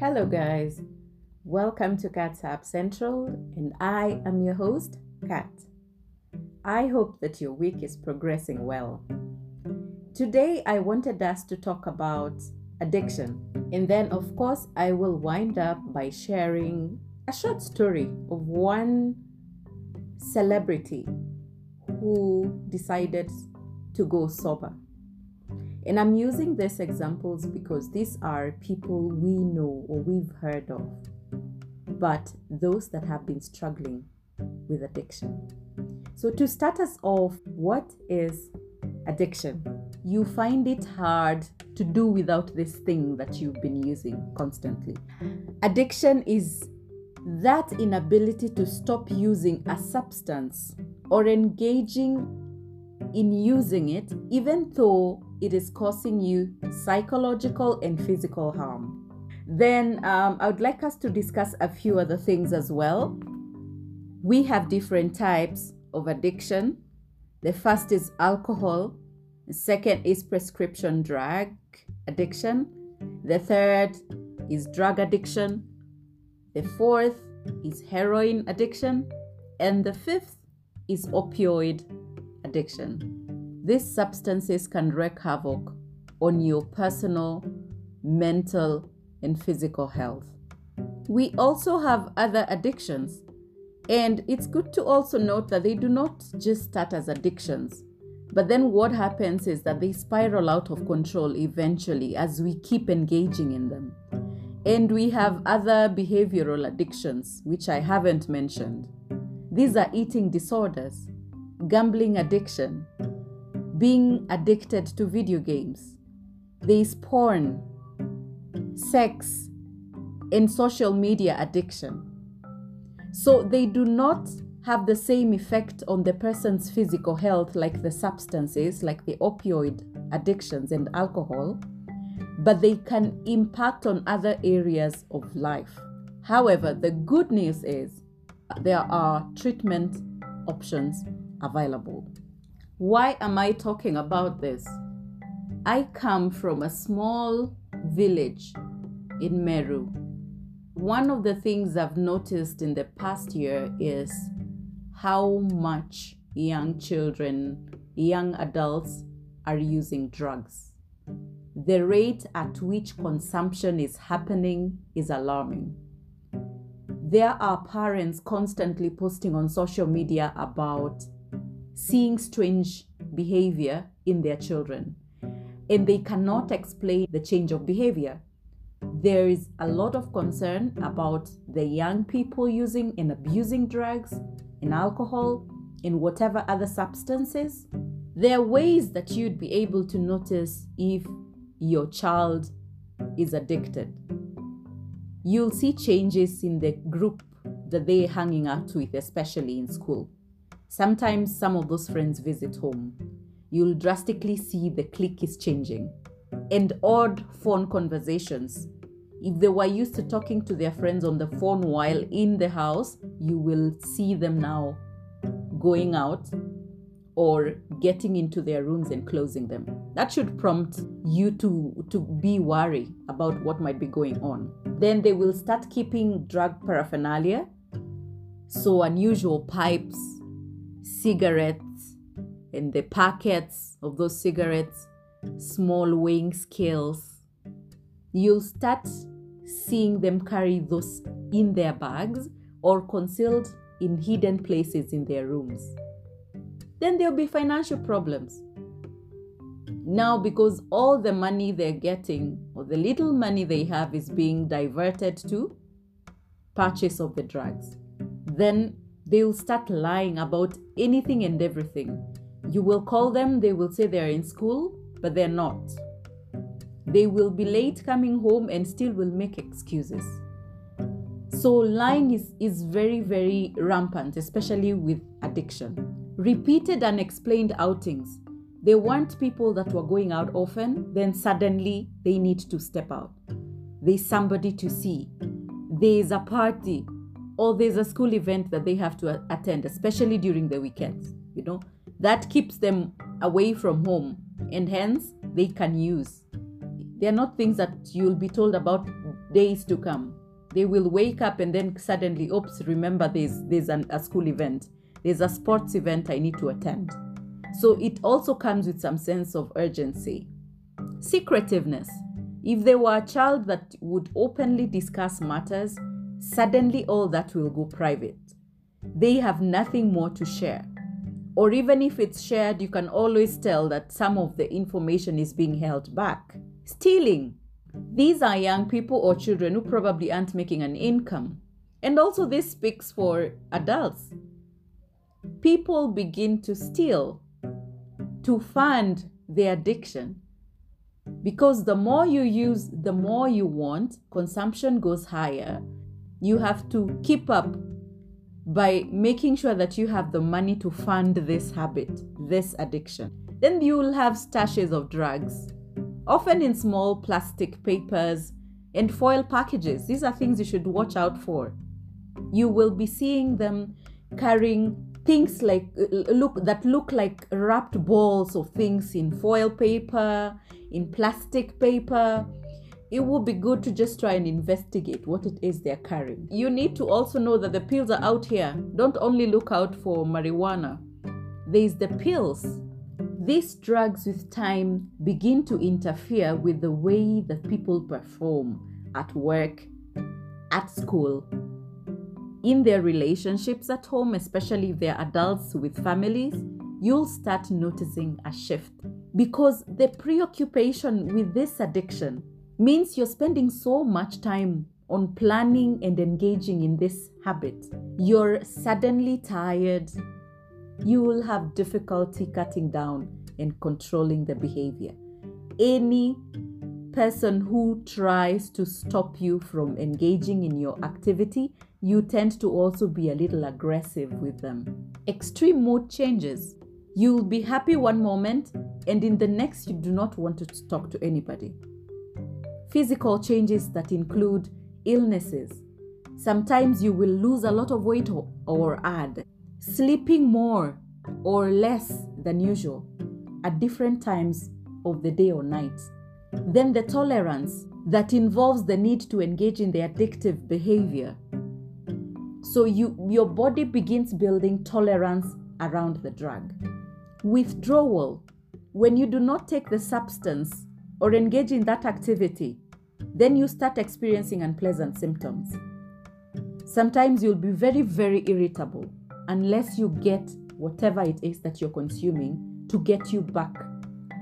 Hello, guys. Welcome to Cat's App Central, and I am your host, Kat. I hope that your week is progressing well. Today, I wanted us to talk about addiction, and then, of course, I will wind up by sharing a short story of one celebrity who decided to go sober. And I'm using these examples because these are people we know or we've heard of, but those that have been struggling with addiction. So, to start us off, what is addiction? You find it hard to do without this thing that you've been using constantly. Addiction is that inability to stop using a substance or engaging in using it, even though it is causing you psychological and physical harm. Then um, I would like us to discuss a few other things as well. We have different types of addiction. The first is alcohol, the second is prescription drug addiction, the third is drug addiction, the fourth is heroin addiction, and the fifth is opioid addiction. These substances can wreak havoc on your personal, mental, and physical health. We also have other addictions, and it's good to also note that they do not just start as addictions. But then what happens is that they spiral out of control eventually as we keep engaging in them. And we have other behavioral addictions, which I haven't mentioned. These are eating disorders, gambling addiction, being addicted to video games. There is porn, sex, and social media addiction. So they do not have the same effect on the person's physical health like the substances, like the opioid addictions and alcohol, but they can impact on other areas of life. However, the good news is there are treatment options available. Why am I talking about this? I come from a small village in Meru. One of the things I've noticed in the past year is how much young children, young adults are using drugs. The rate at which consumption is happening is alarming. There are parents constantly posting on social media about seeing strange behavior in their children and they cannot explain the change of behavior. There is a lot of concern about the young people using and abusing drugs and alcohol and whatever other substances. There are ways that you'd be able to notice if your child is addicted. You'll see changes in the group that they're hanging out with, especially in school. Sometimes some of those friends visit home. You'll drastically see the clique is changing. And odd phone conversations. If they were used to talking to their friends on the phone while in the house, you will see them now going out or getting into their rooms and closing them. That should prompt you to, to be worried about what might be going on. Then they will start keeping drug paraphernalia, so unusual pipes, cigarettes and the packets of those cigarettes, small weighing scales. You'll start seeing them carry those in their bags or concealed in hidden places in their rooms. Then there'll be financial problems. Now, because all the money they're getting or the little money they have is being diverted to purchase of the drugs, then they'll start lying about anything and everything. You will call them, they will say they're in school, but they're not. They will be late coming home and still will make excuses. So, lying is, is very, very rampant, especially with addiction. Repeated unexplained outings. They want people that were going out often, then suddenly they need to step out. There's somebody to see. There's a party or there's a school event that they have to attend, especially during the weekends. You know, that keeps them away from home, and hence they can use. They are not things that you'll be told about days to come. They will wake up and then suddenly, oops, remember there's there's an, a school event, there's a sports event I need to attend. So it also comes with some sense of urgency. Secretiveness. If they were a child that would openly discuss matters, suddenly all that will go private. They have nothing more to share. Or even if it's shared, you can always tell that some of the information is being held back. Stealing. These are young people or children who probably aren't making an income. And also, this speaks for adults. People begin to steal to fund their addiction because the more you use, the more you want, consumption goes higher. You have to keep up by making sure that you have the money to fund this habit, this addiction. Then you'll have stashes of drugs, often in small plastic papers and foil packages. These are things you should watch out for. You will be seeing them carrying things like uh, look that look like wrapped balls of things in foil paper, in plastic paper it would be good to just try and investigate what it is they're carrying. You need to also know that the pills are out here. Don't only look out for marijuana, there's the pills. These drugs, with time, begin to interfere with the way that people perform at work, at school, in their relationships at home, especially if they're adults with families. You'll start noticing a shift because the preoccupation with this addiction means you're spending so much time on planning and engaging in this habit. You're suddenly tired. You will have difficulty cutting down and controlling the behavior. Any person who tries to stop you from engaging in your activity, you tend to also be a little aggressive with them. Extreme mood changes. You'll be happy one moment, and in the next, you do not want to talk to anybody physical changes that include illnesses. Sometimes you will lose a lot of weight or add, sleeping more or less than usual at different times of the day or night. Then the tolerance that involves the need to engage in the addictive behavior. So you your body begins building tolerance around the drug. Withdrawal when you do not take the substance or engage in that activity, then you start experiencing unpleasant symptoms. Sometimes you'll be very, very irritable unless you get whatever it is that you're consuming to get you back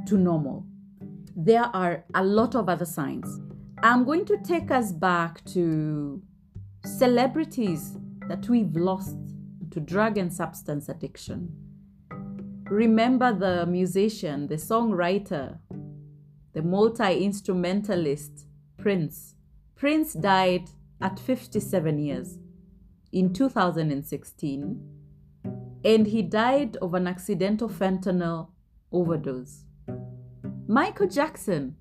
to normal. There are a lot of other signs. I'm going to take us back to celebrities that we've lost to drug and substance addiction. Remember the musician, the songwriter, the multi instrumentalist, Prince. Prince died at 57 years in 2016 and he died of an accidental fentanyl overdose. Michael Jackson,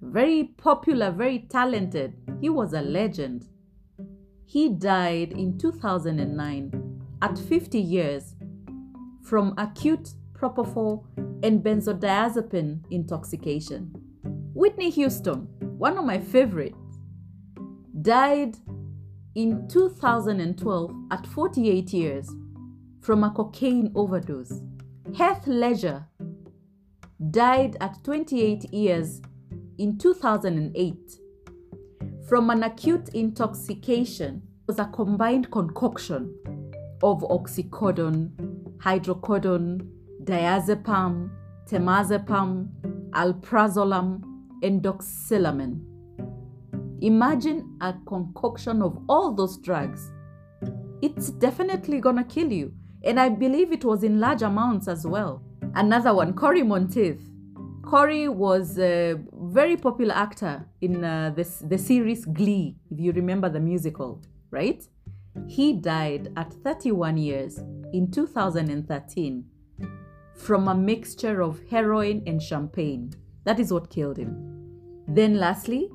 very popular, very talented, he was a legend. He died in 2009 at 50 years from acute propofol and benzodiazepine intoxication. Whitney Houston, one of my favorites, died in 2012 at 48 years from a cocaine overdose. Heath Ledger died at 28 years in 2008 from an acute intoxication. Was a combined concoction of oxycodone, hydrocodone, diazepam, temazepam, alprazolam, and doxylamine. Imagine a concoction of all those drugs. It's definitely gonna kill you. And I believe it was in large amounts as well. Another one, Cory Monteith. Cory was a very popular actor in uh, this, the series Glee, if you remember the musical, right? He died at 31 years in 2013 from a mixture of heroin and champagne. That is what killed him. Then, lastly,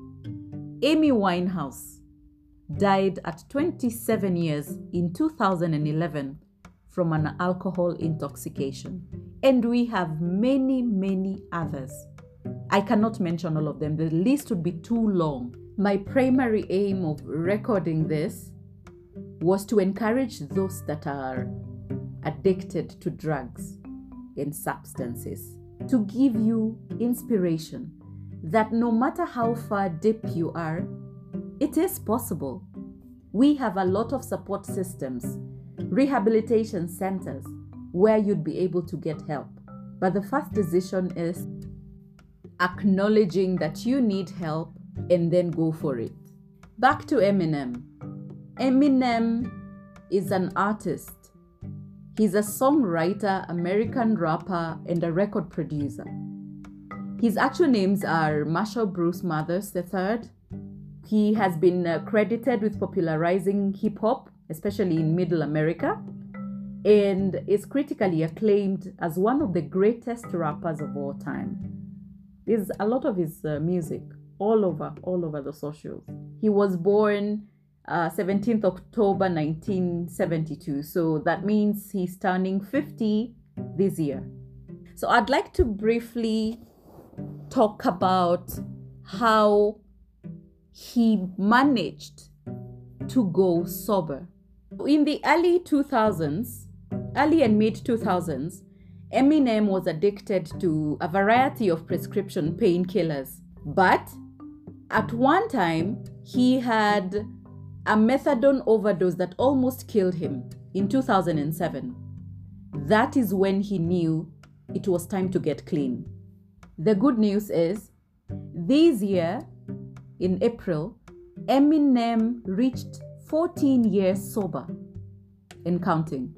Amy Winehouse died at 27 years in 2011 from an alcohol intoxication. And we have many, many others. I cannot mention all of them, the list would be too long. My primary aim of recording this was to encourage those that are addicted to drugs and substances to give you inspiration that no matter how far deep you are, it is possible. We have a lot of support systems, rehabilitation centers where you'd be able to get help. But the first decision is acknowledging that you need help and then go for it. Back to Eminem. Eminem is an artist. He's a songwriter, American rapper, and a record producer. His actual names are Marshall Bruce Mathers III. He has been uh, credited with popularizing hip hop, especially in Middle America, and is critically acclaimed as one of the greatest rappers of all time. There's a lot of his uh, music all over, all over the socials. He was born uh, 17th October 1972, so that means he's turning 50 this year. So I'd like to briefly talk about how he managed to go sober. In the early 2000s, early and mid 2000s, Eminem was addicted to a variety of prescription painkillers. But at one time, he had a methadone overdose that almost killed him in 2007. That is when he knew it was time to get clean. The good news is, this year, in April, Eminem reached 14 years sober and counting.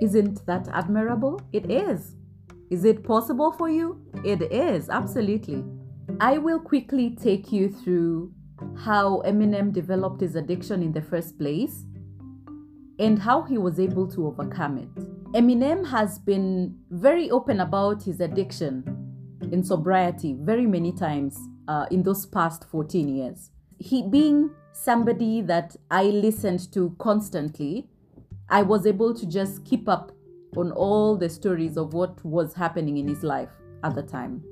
Isn't that admirable? It is. Is it possible for you? It is, absolutely. I will quickly take you through how Eminem developed his addiction in the first place and how he was able to overcome it. Eminem has been very open about his addiction in sobriety very many times uh, in those past 14 years. He being somebody that I listened to constantly, I was able to just keep up on all the stories of what was happening in his life at the time.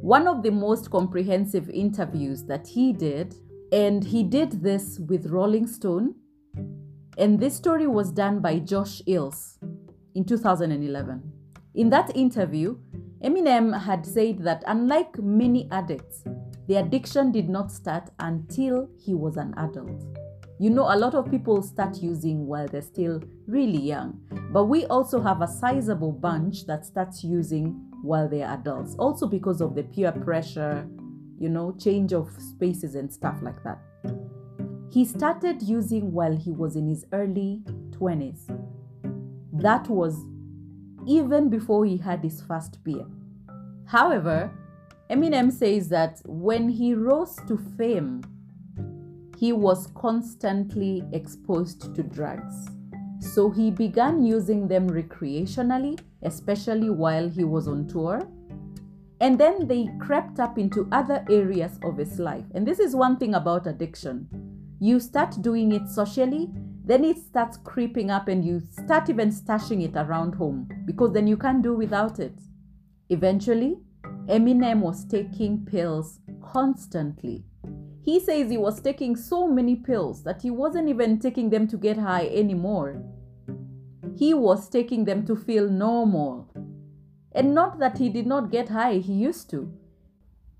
One of the most comprehensive interviews that he did, and he did this with Rolling Stone, and this story was done by Josh Eells in 2011. In that interview, Eminem had said that unlike many addicts, the addiction did not start until he was an adult. You know, a lot of people start using while they're still really young, but we also have a sizable bunch that starts using while they're adults, also because of the peer pressure, you know, change of spaces and stuff like that. He started using while he was in his early 20s. That was even before he had his first beer. However, Eminem says that when he rose to fame, he was constantly exposed to drugs. So he began using them recreationally, especially while he was on tour. And then they crept up into other areas of his life. And this is one thing about addiction. You start doing it socially, then it starts creeping up, and you start even stashing it around home because then you can't do without it. Eventually, Eminem was taking pills constantly. He says he was taking so many pills that he wasn't even taking them to get high anymore. He was taking them to feel normal. And not that he did not get high, he used to.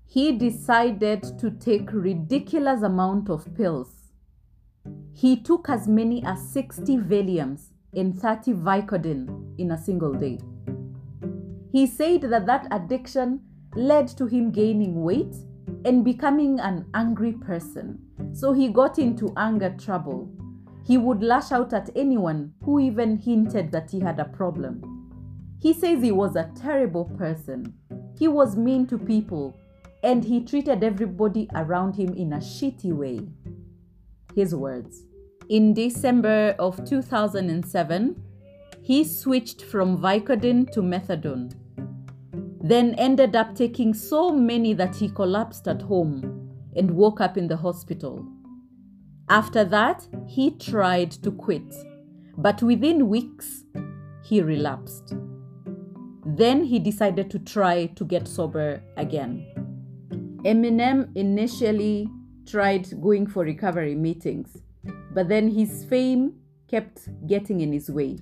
He decided to take ridiculous amount of pills. He took as many as 60 Valiums and 30 Vicodin in a single day. He said that that addiction led to him gaining weight and becoming an angry person. So he got into anger trouble. He would lash out at anyone who even hinted that he had a problem. He says he was a terrible person. He was mean to people and he treated everybody around him in a shitty way. His words. In December of 2007, he switched from Vicodin to methadone, then ended up taking so many that he collapsed at home and woke up in the hospital. After that, he tried to quit, but within weeks, he relapsed. Then he decided to try to get sober again. Eminem initially tried going for recovery meetings, but then his fame kept getting in his way.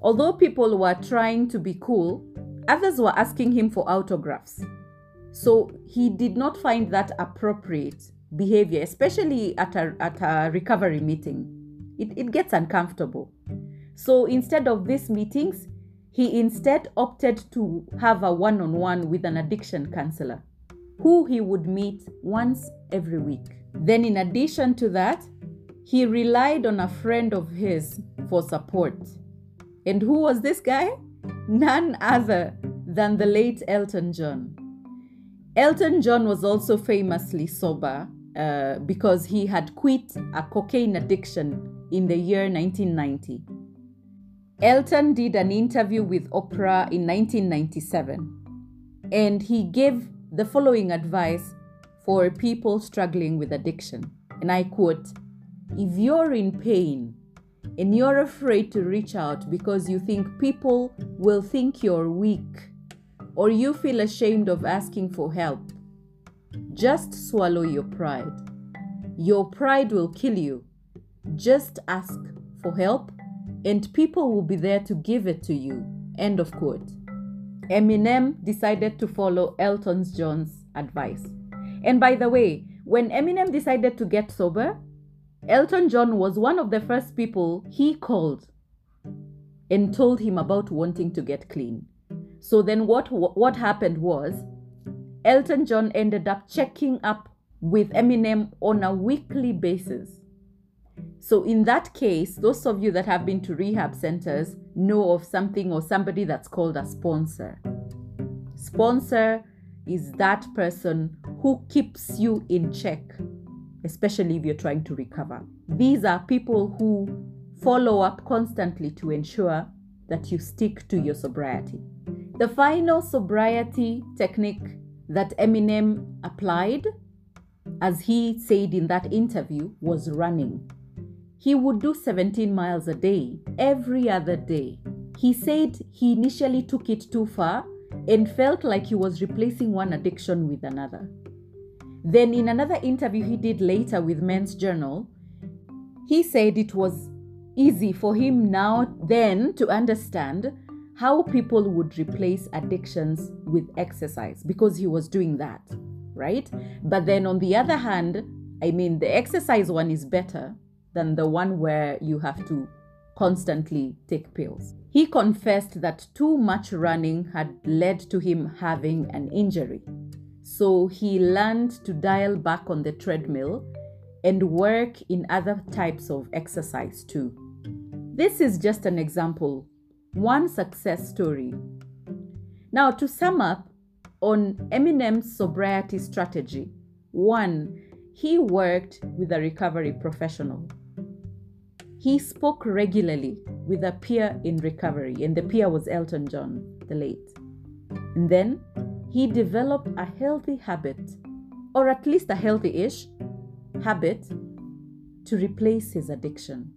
Although people were trying to be cool, others were asking him for autographs. So he did not find that appropriate behavior, especially at a, at a recovery meeting. It, it gets uncomfortable. So instead of these meetings, he instead opted to have a one on one with an addiction counselor who he would meet once every week. Then, in addition to that, he relied on a friend of his for support. And who was this guy? None other than the late Elton John. Elton John was also famously sober uh, because he had quit a cocaine addiction in the year 1990. Elton did an interview with Oprah in 1997 and he gave the following advice for people struggling with addiction. And I quote If you're in pain and you're afraid to reach out because you think people will think you're weak or you feel ashamed of asking for help, just swallow your pride. Your pride will kill you. Just ask for help and people will be there to give it to you. End of quote. Eminem decided to follow Elton John's advice. And by the way, when Eminem decided to get sober, Elton John was one of the first people he called and told him about wanting to get clean. So then what what happened was Elton John ended up checking up with Eminem on a weekly basis. So, in that case, those of you that have been to rehab centers know of something or somebody that's called a sponsor. Sponsor is that person who keeps you in check, especially if you're trying to recover. These are people who follow up constantly to ensure that you stick to your sobriety. The final sobriety technique that Eminem applied, as he said in that interview, was running. He would do 17 miles a day, every other day. He said he initially took it too far and felt like he was replacing one addiction with another. Then, in another interview he did later with Men's Journal, he said it was easy for him now then to understand how people would replace addictions with exercise because he was doing that, right? But then on the other hand, I mean, the exercise one is better than the one where you have to constantly take pills. He confessed that too much running had led to him having an injury. So he learned to dial back on the treadmill and work in other types of exercise too. This is just an example, one success story. Now, to sum up on Eminem's sobriety strategy, one, he worked with a recovery professional. He spoke regularly with a peer in recovery, and the peer was Elton John, the late. And then he developed a healthy habit, or at least a healthy ish habit, to replace his addiction.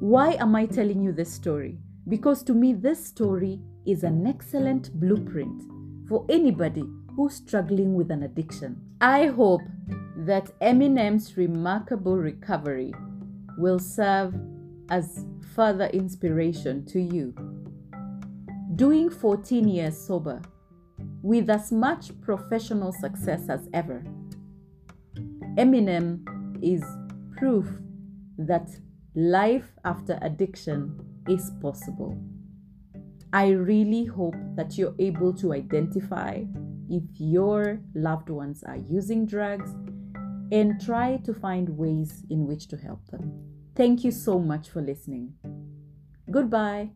Why am I telling you this story? Because to me, this story is an excellent blueprint for anybody who's struggling with an addiction. I hope that Eminem's remarkable recovery will serve as further inspiration to you. Doing 14 years sober with as much professional success as ever, Eminem is proof that life after addiction is possible. I really hope that you're able to identify if your loved ones are using drugs and try to find ways in which to help them. Thank you so much for listening. Goodbye.